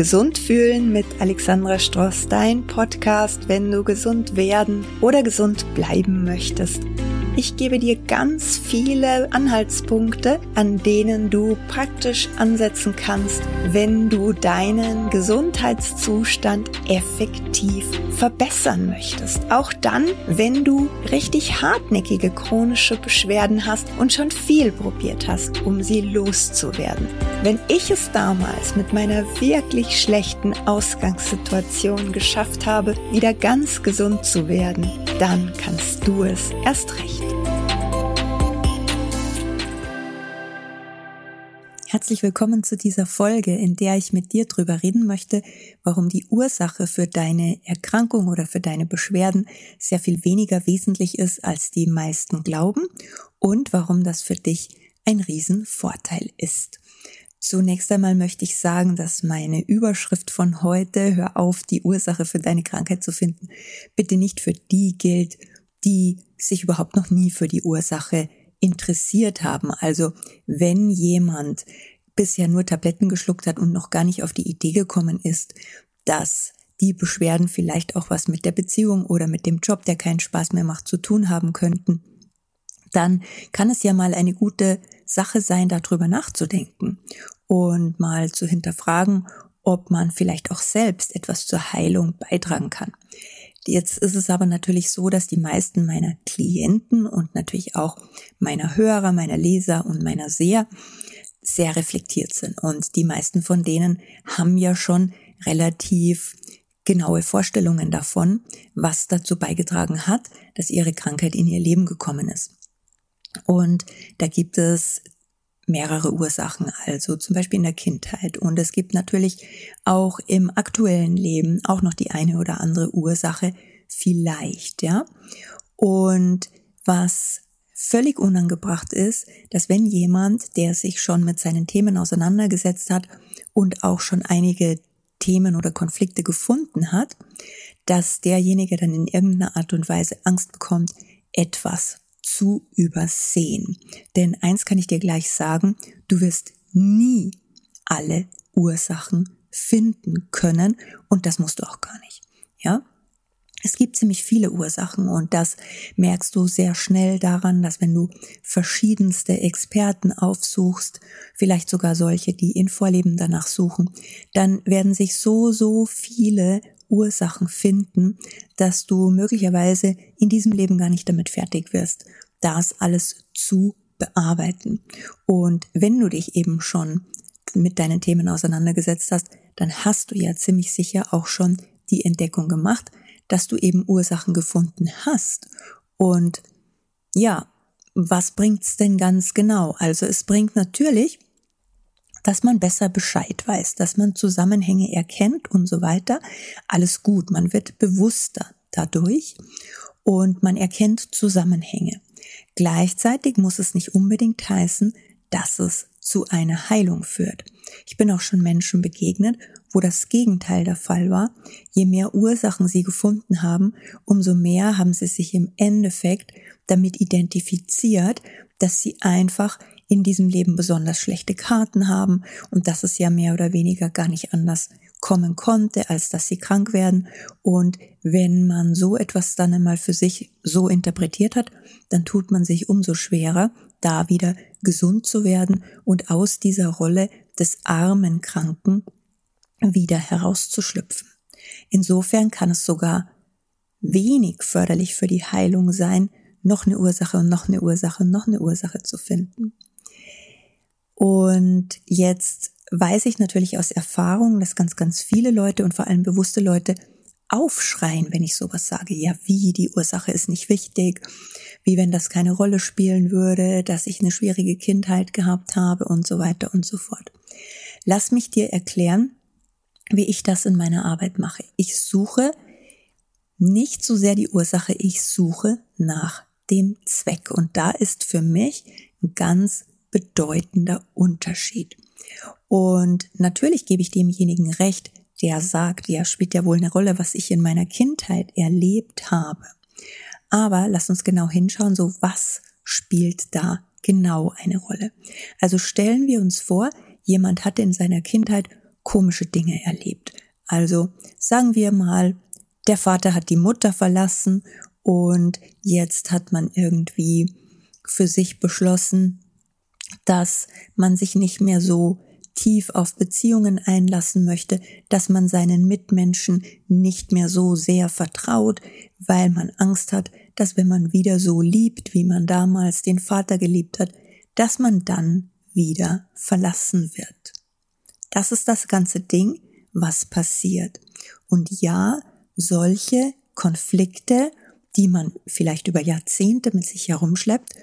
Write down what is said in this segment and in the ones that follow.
Gesund fühlen mit Alexandra Stross, dein Podcast, wenn du gesund werden oder gesund bleiben möchtest. Ich gebe dir ganz viele Anhaltspunkte, an denen du praktisch ansetzen kannst, wenn du deinen Gesundheitszustand effektiv verbessern möchtest. Auch dann, wenn du richtig hartnäckige chronische Beschwerden hast und schon viel probiert hast, um sie loszuwerden. Wenn ich es damals mit meiner wirklich schlechten Ausgangssituation geschafft habe, wieder ganz gesund zu werden, dann kannst du es erst recht. Herzlich willkommen zu dieser Folge, in der ich mit dir darüber reden möchte, warum die Ursache für deine Erkrankung oder für deine Beschwerden sehr viel weniger wesentlich ist, als die meisten glauben und warum das für dich ein Riesenvorteil ist. Zunächst einmal möchte ich sagen, dass meine Überschrift von heute, hör auf, die Ursache für deine Krankheit zu finden, bitte nicht für die gilt, die sich überhaupt noch nie für die Ursache interessiert haben. Also wenn jemand bisher nur Tabletten geschluckt hat und noch gar nicht auf die Idee gekommen ist, dass die Beschwerden vielleicht auch was mit der Beziehung oder mit dem Job, der keinen Spaß mehr macht, zu tun haben könnten, dann kann es ja mal eine gute Sache sein, darüber nachzudenken und mal zu hinterfragen, ob man vielleicht auch selbst etwas zur Heilung beitragen kann. Jetzt ist es aber natürlich so, dass die meisten meiner Klienten und natürlich auch meiner Hörer, meiner Leser und meiner Seher sehr reflektiert sind. Und die meisten von denen haben ja schon relativ genaue Vorstellungen davon, was dazu beigetragen hat, dass ihre Krankheit in ihr Leben gekommen ist. Und da gibt es mehrere Ursachen, also zum Beispiel in der Kindheit. Und es gibt natürlich auch im aktuellen Leben auch noch die eine oder andere Ursache, vielleicht, ja. Und was völlig unangebracht ist, dass wenn jemand, der sich schon mit seinen Themen auseinandergesetzt hat und auch schon einige Themen oder Konflikte gefunden hat, dass derjenige dann in irgendeiner Art und Weise Angst bekommt, etwas zu übersehen. Denn eins kann ich dir gleich sagen, du wirst nie alle Ursachen finden können und das musst du auch gar nicht. Ja? Es gibt ziemlich viele Ursachen und das merkst du sehr schnell daran, dass wenn du verschiedenste Experten aufsuchst, vielleicht sogar solche, die in Vorleben danach suchen, dann werden sich so, so viele Ursachen finden, dass du möglicherweise in diesem Leben gar nicht damit fertig wirst, das alles zu bearbeiten. Und wenn du dich eben schon mit deinen Themen auseinandergesetzt hast, dann hast du ja ziemlich sicher auch schon die Entdeckung gemacht, dass du eben Ursachen gefunden hast. Und ja, was bringt's denn ganz genau? Also es bringt natürlich, dass man besser Bescheid weiß, dass man Zusammenhänge erkennt und so weiter. Alles gut, man wird bewusster dadurch und man erkennt Zusammenhänge. Gleichzeitig muss es nicht unbedingt heißen, dass es zu einer Heilung führt. Ich bin auch schon Menschen begegnet, wo das Gegenteil der Fall war. Je mehr Ursachen sie gefunden haben, umso mehr haben sie sich im Endeffekt damit identifiziert, dass sie einfach in diesem Leben besonders schlechte Karten haben und dass es ja mehr oder weniger gar nicht anders kommen konnte, als dass sie krank werden. Und wenn man so etwas dann einmal für sich so interpretiert hat, dann tut man sich umso schwerer, da wieder gesund zu werden und aus dieser Rolle des armen Kranken wieder herauszuschlüpfen. Insofern kann es sogar wenig förderlich für die Heilung sein, noch eine Ursache und noch eine Ursache und noch eine Ursache zu finden. Und jetzt weiß ich natürlich aus Erfahrung, dass ganz, ganz viele Leute und vor allem bewusste Leute aufschreien, wenn ich sowas sage. Ja, wie, die Ursache ist nicht wichtig, wie wenn das keine Rolle spielen würde, dass ich eine schwierige Kindheit gehabt habe und so weiter und so fort. Lass mich dir erklären, wie ich das in meiner Arbeit mache. Ich suche nicht so sehr die Ursache, ich suche nach dem Zweck. Und da ist für mich ein ganz bedeutender Unterschied. Und natürlich gebe ich demjenigen recht, der sagt, ja, spielt ja wohl eine Rolle, was ich in meiner Kindheit erlebt habe. Aber lass uns genau hinschauen, so was spielt da genau eine Rolle. Also stellen wir uns vor, jemand hatte in seiner Kindheit komische Dinge erlebt. Also sagen wir mal, der Vater hat die Mutter verlassen und jetzt hat man irgendwie für sich beschlossen, dass man sich nicht mehr so tief auf Beziehungen einlassen möchte, dass man seinen Mitmenschen nicht mehr so sehr vertraut, weil man Angst hat, dass wenn man wieder so liebt, wie man damals den Vater geliebt hat, dass man dann wieder verlassen wird. Das ist das ganze Ding, was passiert. Und ja, solche Konflikte, die man vielleicht über Jahrzehnte mit sich herumschleppt,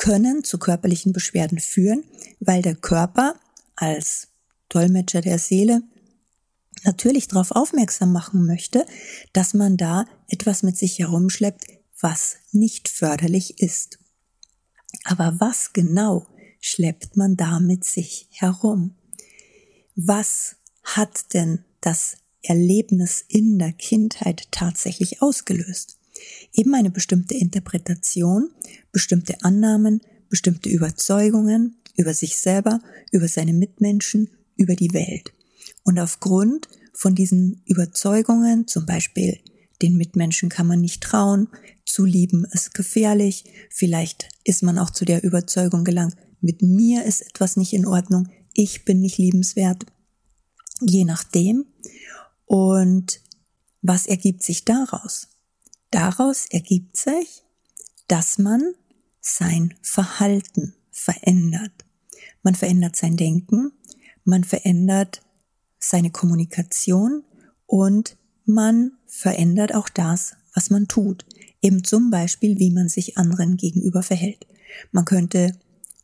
können zu körperlichen Beschwerden führen, weil der Körper als Dolmetscher der Seele natürlich darauf aufmerksam machen möchte, dass man da etwas mit sich herumschleppt, was nicht förderlich ist. Aber was genau schleppt man da mit sich herum? Was hat denn das Erlebnis in der Kindheit tatsächlich ausgelöst? Eben eine bestimmte Interpretation, bestimmte Annahmen, bestimmte Überzeugungen über sich selber, über seine Mitmenschen, über die Welt. Und aufgrund von diesen Überzeugungen, zum Beispiel den Mitmenschen kann man nicht trauen, zu lieben ist gefährlich, vielleicht ist man auch zu der Überzeugung gelangt, mit mir ist etwas nicht in Ordnung, ich bin nicht liebenswert, je nachdem. Und was ergibt sich daraus? Daraus ergibt sich, dass man sein Verhalten verändert. Man verändert sein Denken, man verändert seine Kommunikation und man verändert auch das, was man tut. Eben zum Beispiel, wie man sich anderen gegenüber verhält. Man könnte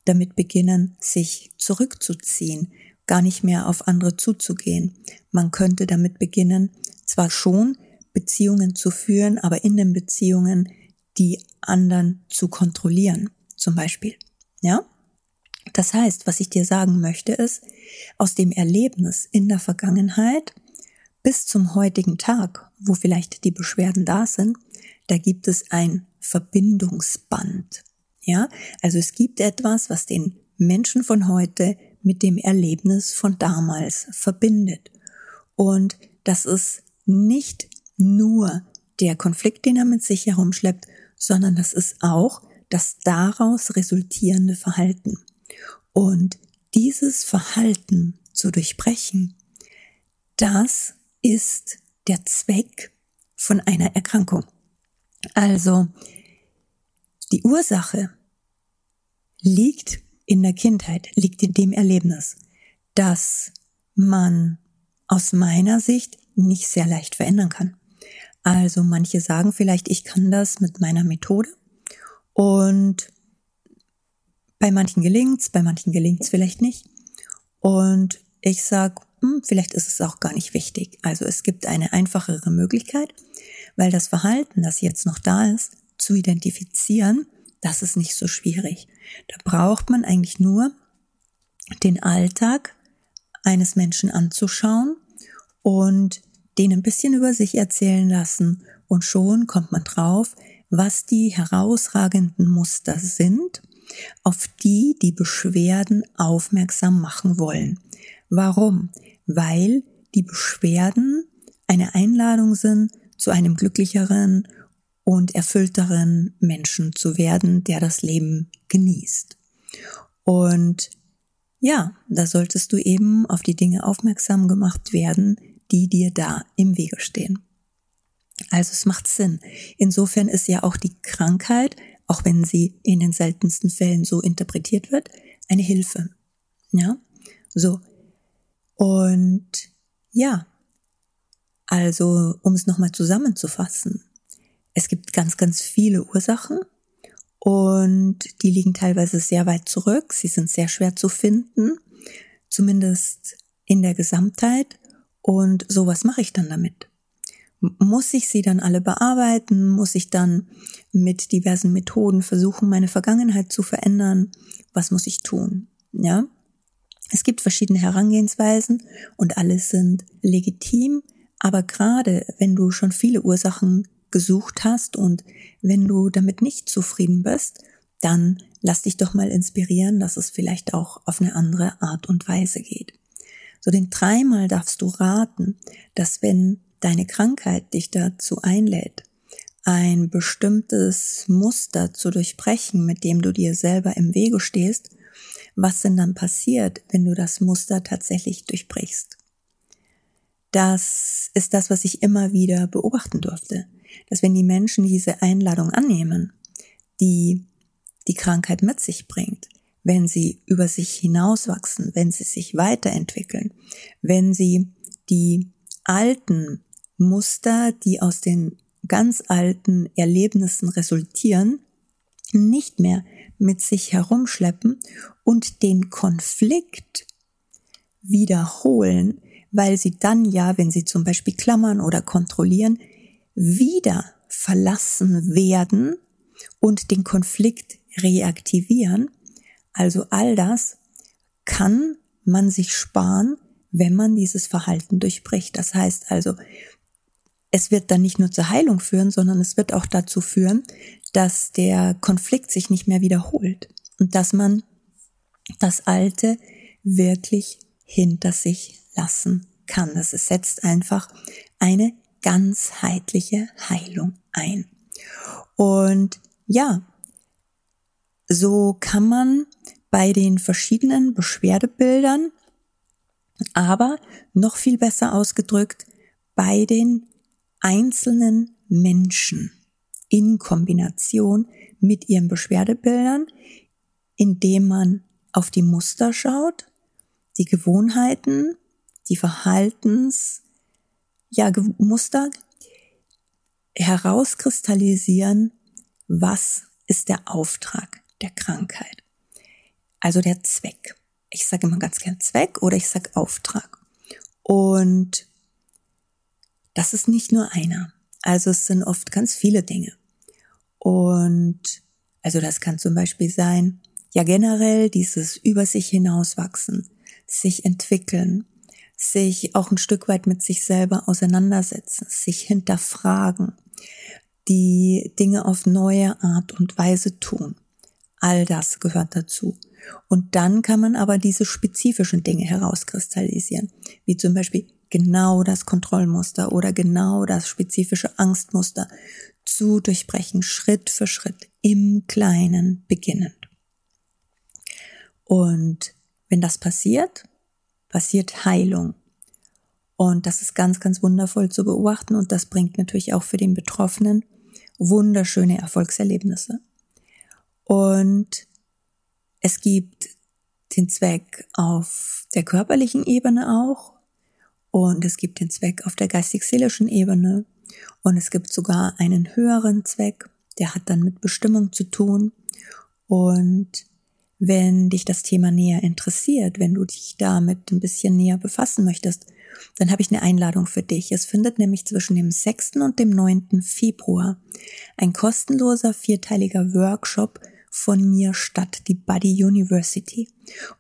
damit beginnen, sich zurückzuziehen, gar nicht mehr auf andere zuzugehen. Man könnte damit beginnen, zwar schon Beziehungen zu führen, aber in den Beziehungen die anderen zu kontrollieren, zum Beispiel. Ja? Das heißt, was ich dir sagen möchte, ist, aus dem Erlebnis in der Vergangenheit bis zum heutigen Tag, wo vielleicht die Beschwerden da sind, da gibt es ein Verbindungsband. Ja, also es gibt etwas, was den Menschen von heute mit dem Erlebnis von damals verbindet. Und das ist nicht nur der Konflikt, den er mit sich herumschleppt, sondern das ist auch das daraus resultierende Verhalten. Und dieses Verhalten zu durchbrechen, das ist der Zweck von einer Erkrankung. Also die Ursache liegt in der Kindheit, liegt in dem Erlebnis, dass man aus meiner Sicht nicht sehr leicht verändern kann. Also manche sagen vielleicht, ich kann das mit meiner Methode und bei manchen gelingt's, bei manchen gelingt's vielleicht nicht. Und ich sag, hm, vielleicht ist es auch gar nicht wichtig. Also es gibt eine einfachere Möglichkeit, weil das Verhalten, das jetzt noch da ist, zu identifizieren, das ist nicht so schwierig. Da braucht man eigentlich nur den Alltag eines Menschen anzuschauen und den ein bisschen über sich erzählen lassen und schon kommt man drauf, was die herausragenden Muster sind, auf die die Beschwerden aufmerksam machen wollen. Warum? Weil die Beschwerden eine Einladung sind zu einem glücklicheren und erfüllteren Menschen zu werden, der das Leben genießt. Und ja, da solltest du eben auf die Dinge aufmerksam gemacht werden, die dir da im Wege stehen. Also es macht Sinn. Insofern ist ja auch die Krankheit, auch wenn sie in den seltensten Fällen so interpretiert wird, eine Hilfe. Ja, so. Und ja, also um es nochmal zusammenzufassen, es gibt ganz, ganz viele Ursachen und die liegen teilweise sehr weit zurück. Sie sind sehr schwer zu finden, zumindest in der Gesamtheit. Und so was mache ich dann damit? Muss ich sie dann alle bearbeiten? Muss ich dann mit diversen Methoden versuchen, meine Vergangenheit zu verändern? Was muss ich tun? Ja? Es gibt verschiedene Herangehensweisen und alle sind legitim. Aber gerade wenn du schon viele Ursachen gesucht hast und wenn du damit nicht zufrieden bist, dann lass dich doch mal inspirieren, dass es vielleicht auch auf eine andere Art und Weise geht. So den dreimal darfst du raten, dass wenn deine Krankheit dich dazu einlädt, ein bestimmtes Muster zu durchbrechen, mit dem du dir selber im Wege stehst, was denn dann passiert, wenn du das Muster tatsächlich durchbrichst. Das ist das, was ich immer wieder beobachten durfte, dass wenn die Menschen diese Einladung annehmen, die die Krankheit mit sich bringt, wenn sie über sich hinauswachsen, wenn sie sich weiterentwickeln, wenn sie die alten Muster, die aus den ganz alten Erlebnissen resultieren, nicht mehr mit sich herumschleppen und den Konflikt wiederholen, weil sie dann ja, wenn sie zum Beispiel klammern oder kontrollieren, wieder verlassen werden und den Konflikt reaktivieren. Also all das kann man sich sparen, wenn man dieses Verhalten durchbricht. Das heißt also, es wird dann nicht nur zur Heilung führen, sondern es wird auch dazu führen, dass der Konflikt sich nicht mehr wiederholt und dass man das Alte wirklich hinter sich lassen kann. Das setzt einfach eine ganzheitliche Heilung ein. Und ja, so kann man bei den verschiedenen Beschwerdebildern, aber noch viel besser ausgedrückt, bei den einzelnen Menschen in Kombination mit ihren Beschwerdebildern, indem man auf die Muster schaut, die Gewohnheiten, die Verhaltens, ja, Muster herauskristallisieren, was ist der Auftrag der Krankheit. Also der Zweck. Ich sage immer ganz gern Zweck oder ich sage Auftrag. Und das ist nicht nur einer. Also es sind oft ganz viele Dinge. Und also das kann zum Beispiel sein, ja generell dieses über sich hinauswachsen, sich entwickeln, sich auch ein Stück weit mit sich selber auseinandersetzen, sich hinterfragen, die Dinge auf neue Art und Weise tun. All das gehört dazu. Und dann kann man aber diese spezifischen Dinge herauskristallisieren, wie zum Beispiel genau das Kontrollmuster oder genau das spezifische Angstmuster zu durchbrechen, Schritt für Schritt, im Kleinen beginnend. Und wenn das passiert, passiert Heilung. Und das ist ganz, ganz wundervoll zu beobachten und das bringt natürlich auch für den Betroffenen wunderschöne Erfolgserlebnisse. Und es gibt den Zweck auf der körperlichen Ebene auch, und es gibt den Zweck auf der geistig-seelischen Ebene. Und es gibt sogar einen höheren Zweck, der hat dann mit Bestimmung zu tun. Und wenn dich das Thema näher interessiert, wenn du dich damit ein bisschen näher befassen möchtest, dann habe ich eine Einladung für dich. Es findet nämlich zwischen dem 6. und dem 9. Februar ein kostenloser vierteiliger Workshop von mir statt, die Buddy University.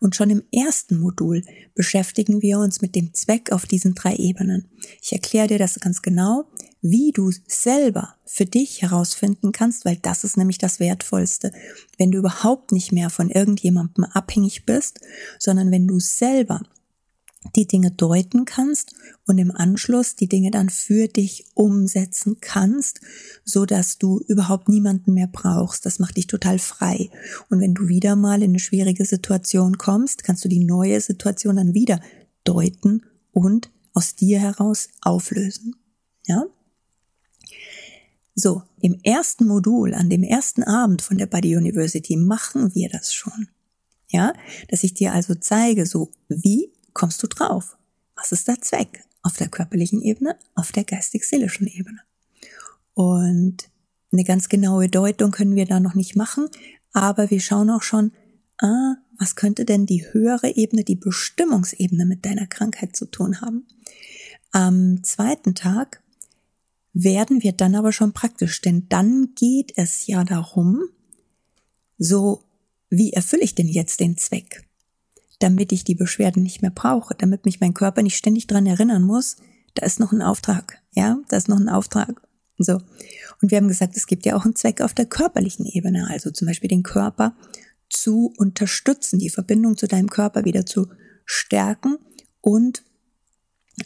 Und schon im ersten Modul beschäftigen wir uns mit dem Zweck auf diesen drei Ebenen. Ich erkläre dir das ganz genau, wie du selber für dich herausfinden kannst, weil das ist nämlich das Wertvollste. Wenn du überhaupt nicht mehr von irgendjemandem abhängig bist, sondern wenn du selber die Dinge deuten kannst und im Anschluss die Dinge dann für dich umsetzen kannst, so dass du überhaupt niemanden mehr brauchst. Das macht dich total frei. Und wenn du wieder mal in eine schwierige Situation kommst, kannst du die neue Situation dann wieder deuten und aus dir heraus auflösen. Ja? So, im ersten Modul, an dem ersten Abend von der Buddy University machen wir das schon. Ja, dass ich dir also zeige, so wie kommst du drauf? Was ist der Zweck? Auf der körperlichen Ebene, auf der geistig-seelischen Ebene. Und eine ganz genaue Deutung können wir da noch nicht machen, aber wir schauen auch schon, ah, was könnte denn die höhere Ebene, die Bestimmungsebene mit deiner Krankheit zu tun haben? Am zweiten Tag werden wir dann aber schon praktisch, denn dann geht es ja darum, so, wie erfülle ich denn jetzt den Zweck? Damit ich die Beschwerden nicht mehr brauche, damit mich mein Körper nicht ständig dran erinnern muss, da ist noch ein Auftrag, ja, da ist noch ein Auftrag. So. Und wir haben gesagt, es gibt ja auch einen Zweck auf der körperlichen Ebene, also zum Beispiel den Körper zu unterstützen, die Verbindung zu deinem Körper wieder zu stärken Und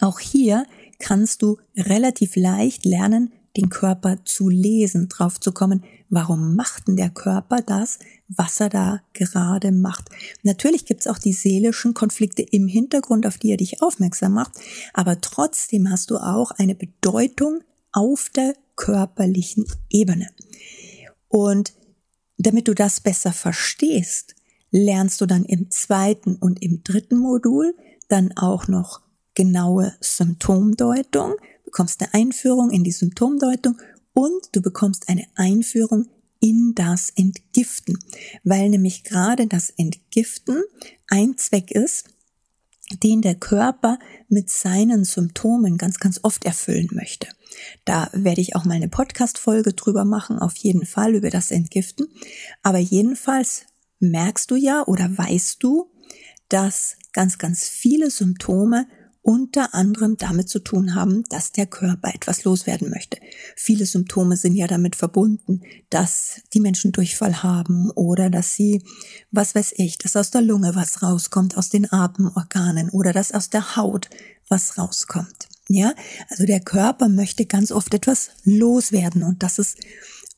auch hier kannst du relativ leicht lernen, den Körper zu lesen, drauf zu kommen, warum macht denn der Körper das, was er da gerade macht. Natürlich gibt's auch die seelischen Konflikte im Hintergrund, auf die er dich aufmerksam macht, aber trotzdem hast du auch eine Bedeutung auf der körperlichen Ebene. Und damit du das besser verstehst, lernst du dann im zweiten und im dritten Modul dann auch noch genaue Symptomdeutung, bekommst eine Einführung in die Symptomdeutung und du bekommst eine Einführung in das Entgiften, weil nämlich gerade das Entgiften ein Zweck ist, den der Körper mit seinen Symptomen ganz, ganz oft erfüllen möchte. Da werde ich auch mal eine Podcast-Folge drüber machen, auf jeden Fall über das Entgiften. Aber jedenfalls merkst du ja oder weißt du, dass ganz, ganz viele Symptome unter anderem damit zu tun haben, dass der Körper etwas loswerden möchte. Viele Symptome sind ja damit verbunden, dass die Menschen Durchfall haben oder dass sie, was weiß ich, dass aus der Lunge was rauskommt, aus den Atemorganen oder dass aus der Haut was rauskommt. Ja, also der Körper möchte ganz oft etwas loswerden und das ist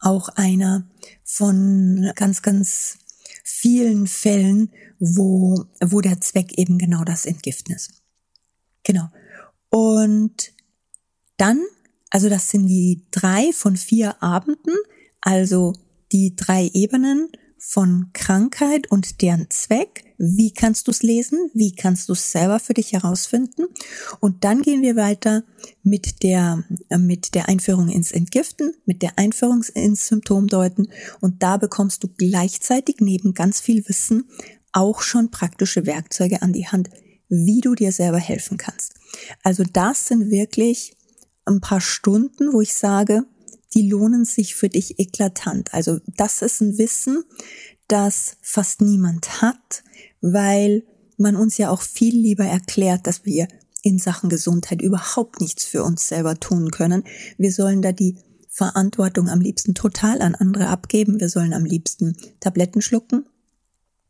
auch einer von ganz, ganz vielen Fällen, wo, wo der Zweck eben genau das Entgiften ist. Genau. Und dann, also das sind die drei von vier Abenden, also die drei Ebenen von Krankheit und deren Zweck. Wie kannst du es lesen? Wie kannst du es selber für dich herausfinden? Und dann gehen wir weiter mit der, äh, mit der Einführung ins Entgiften, mit der Einführung ins Symptomdeuten. Und da bekommst du gleichzeitig neben ganz viel Wissen auch schon praktische Werkzeuge an die Hand, wie du dir selber helfen kannst. Also das sind wirklich ein paar Stunden, wo ich sage, die lohnen sich für dich eklatant. Also das ist ein Wissen, das fast niemand hat, weil man uns ja auch viel lieber erklärt, dass wir in Sachen Gesundheit überhaupt nichts für uns selber tun können. Wir sollen da die Verantwortung am liebsten total an andere abgeben. Wir sollen am liebsten Tabletten schlucken.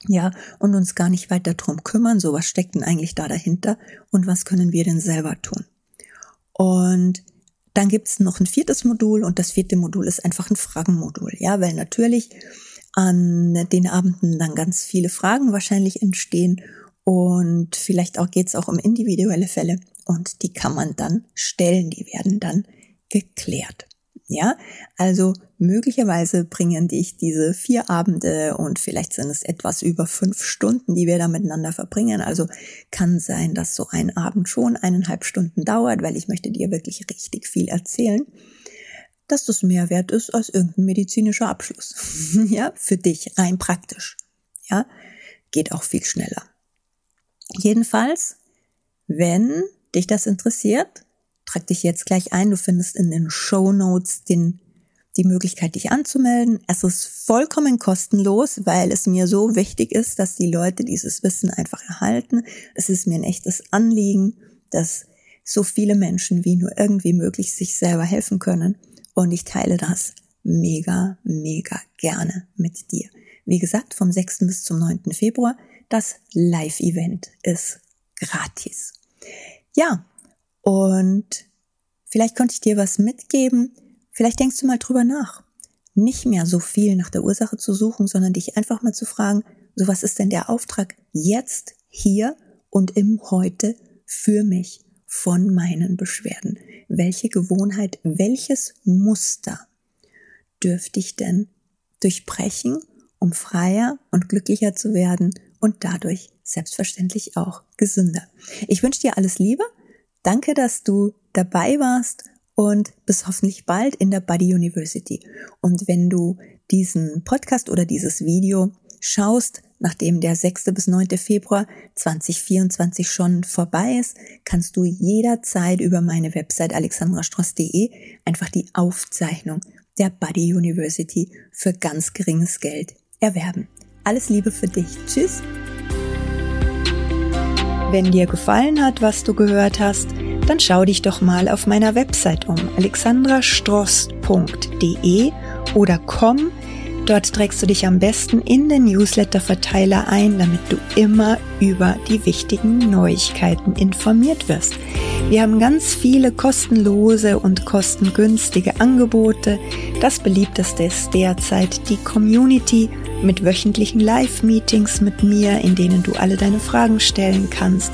Ja, und uns gar nicht weiter drum kümmern. So was steckt denn eigentlich da dahinter? Und was können wir denn selber tun? Und dann gibt's noch ein viertes Modul und das vierte Modul ist einfach ein Fragenmodul, ja, weil natürlich an den Abenden dann ganz viele Fragen wahrscheinlich entstehen und vielleicht auch geht's auch um individuelle Fälle und die kann man dann stellen, die werden dann geklärt. Ja, also möglicherweise bringen dich diese vier Abende und vielleicht sind es etwas über fünf Stunden, die wir da miteinander verbringen. Also kann sein, dass so ein Abend schon eineinhalb Stunden dauert, weil ich möchte dir wirklich richtig viel erzählen, dass das mehr wert ist als irgendein medizinischer Abschluss. ja, für dich rein praktisch. Ja, geht auch viel schneller. Jedenfalls, wenn dich das interessiert, Trag dich jetzt gleich ein. Du findest in den Show Notes den, die Möglichkeit, dich anzumelden. Es ist vollkommen kostenlos, weil es mir so wichtig ist, dass die Leute dieses Wissen einfach erhalten. Es ist mir ein echtes Anliegen, dass so viele Menschen wie nur irgendwie möglich sich selber helfen können. Und ich teile das mega, mega gerne mit dir. Wie gesagt, vom 6. bis zum 9. Februar, das Live-Event ist gratis. Ja, und vielleicht konnte ich dir was mitgeben. Vielleicht denkst du mal drüber nach. Nicht mehr so viel nach der Ursache zu suchen, sondern dich einfach mal zu fragen, so was ist denn der Auftrag jetzt, hier und im Heute für mich von meinen Beschwerden? Welche Gewohnheit, welches Muster dürfte ich denn durchbrechen, um freier und glücklicher zu werden und dadurch selbstverständlich auch gesünder? Ich wünsche dir alles Liebe Danke, dass du dabei warst und bis hoffentlich bald in der Buddy University. Und wenn du diesen Podcast oder dieses Video schaust, nachdem der 6. bis 9. Februar 2024 schon vorbei ist, kannst du jederzeit über meine Website alexandrastross.de einfach die Aufzeichnung der Buddy University für ganz geringes Geld erwerben. Alles Liebe für dich. Tschüss. Wenn dir gefallen hat, was du gehört hast, dann schau dich doch mal auf meiner Website um, alexandrastrost.de oder komm. Dort trägst du dich am besten in den Newsletter-Verteiler ein, damit du immer über die wichtigen Neuigkeiten informiert wirst. Wir haben ganz viele kostenlose und kostengünstige Angebote. Das beliebteste ist derzeit die Community mit wöchentlichen Live-Meetings mit mir, in denen du alle deine Fragen stellen kannst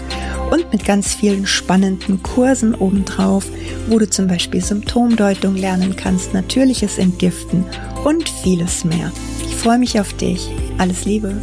und mit ganz vielen spannenden Kursen obendrauf, wo du zum Beispiel Symptomdeutung lernen kannst, natürliches Entgiften und vieles mehr. Ich freue mich auf dich. Alles Liebe.